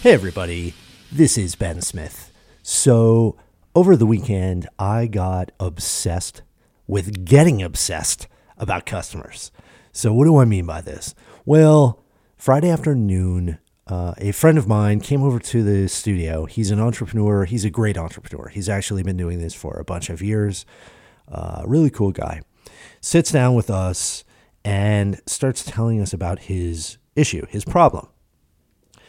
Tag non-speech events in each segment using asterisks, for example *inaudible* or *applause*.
Hey, everybody. This is Ben Smith. So, over the weekend, I got obsessed with getting obsessed about customers. So, what do I mean by this? Well, Friday afternoon, uh, a friend of mine came over to the studio. He's an entrepreneur. He's a great entrepreneur. He's actually been doing this for a bunch of years. Uh, really cool guy. Sits down with us and starts telling us about his issue, his problem.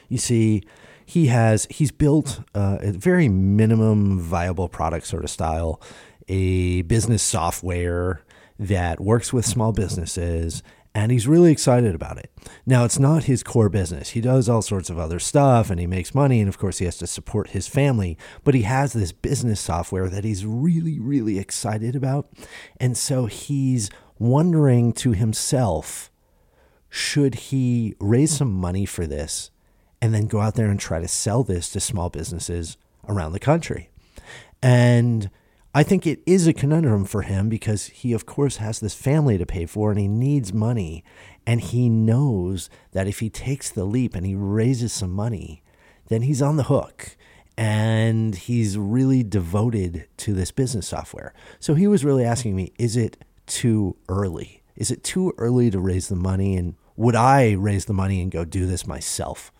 You see, he has he's built uh, a very minimum viable product sort of style, a business software that works with small businesses and he's really excited about it. Now, it's not his core business. He does all sorts of other stuff and he makes money, and of course, he has to support his family, but he has this business software that he's really, really excited about. And so he's wondering to himself should he raise some money for this and then go out there and try to sell this to small businesses around the country? And I think it is a conundrum for him because he, of course, has this family to pay for and he needs money. And he knows that if he takes the leap and he raises some money, then he's on the hook and he's really devoted to this business software. So he was really asking me, is it too early? Is it too early to raise the money? And would I raise the money and go do this myself?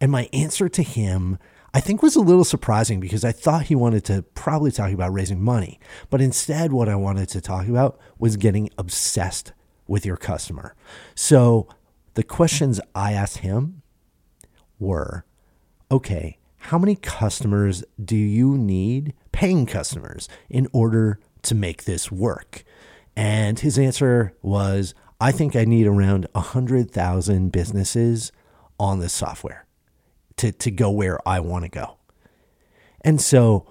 And my answer to him I think was a little surprising because I thought he wanted to probably talk about raising money. But instead, what I wanted to talk about was getting obsessed with your customer. So the questions I asked him were okay, how many customers do you need, paying customers, in order to make this work? And his answer was I think I need around 100,000 businesses on this software to, to go where I want to go. And so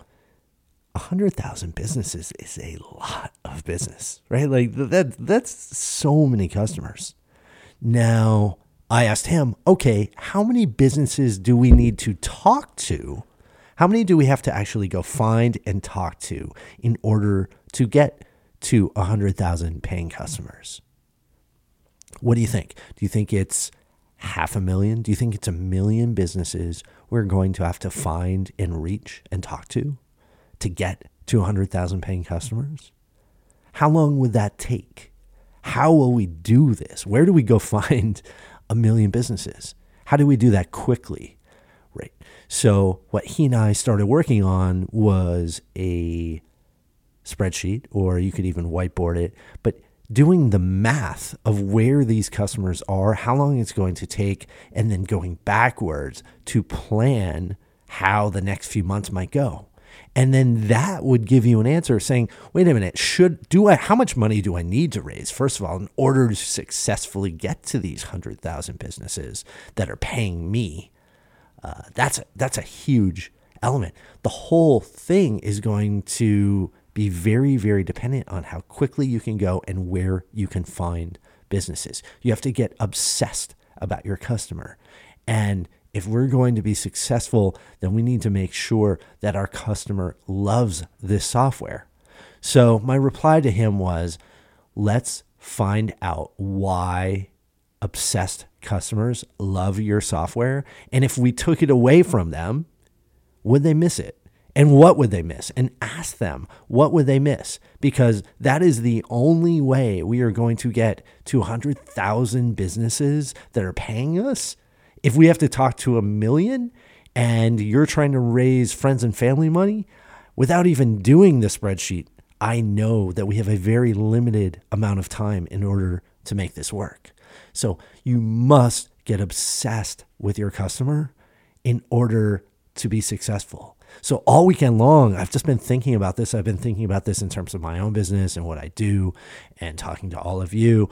100,000 businesses is a lot of business, right? Like that that's so many customers. Now, I asked him, "Okay, how many businesses do we need to talk to? How many do we have to actually go find and talk to in order to get to 100,000 paying customers?" What do you think? Do you think it's half a million? Do you think it's a million businesses we're going to have to find and reach and talk to to get to 100,000 paying customers? How long would that take? How will we do this? Where do we go *laughs* find a million businesses? How do we do that quickly? Right. So, what he and I started working on was a spreadsheet, or you could even whiteboard it, but doing the math of where these customers are, how long it's going to take, and then going backwards to plan how the next few months might go. And then that would give you an answer saying, wait a minute, should do I how much money do I need to raise first of all in order to successfully get to these 100,000 businesses that are paying me? Uh, that's a, that's a huge element. The whole thing is going to be very, very dependent on how quickly you can go and where you can find businesses. You have to get obsessed about your customer. And if we're going to be successful, then we need to make sure that our customer loves this software. So my reply to him was let's find out why obsessed customers love your software. And if we took it away from them, would they miss it? And what would they miss? And ask them, what would they miss? Because that is the only way we are going to get 200,000 businesses that are paying us. If we have to talk to a million and you're trying to raise friends and family money without even doing the spreadsheet, I know that we have a very limited amount of time in order to make this work. So you must get obsessed with your customer in order to be successful. So all weekend long, I've just been thinking about this. I've been thinking about this in terms of my own business and what I do and talking to all of you.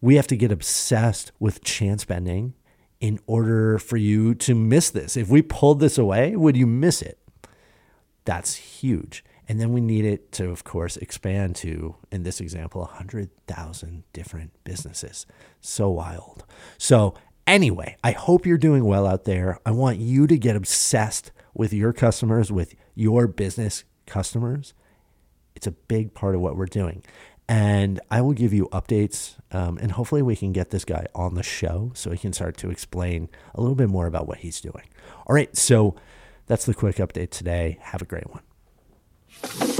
We have to get obsessed with chance spending in order for you to miss this. If we pulled this away, would you miss it? That's huge. And then we need it to, of course, expand to, in this example, 100,000 different businesses. So wild. So, anyway, I hope you're doing well out there. I want you to get obsessed with your customers, with your business customers. It's a big part of what we're doing. And I will give you updates, um, and hopefully, we can get this guy on the show so he can start to explain a little bit more about what he's doing. All right, so that's the quick update today. Have a great one.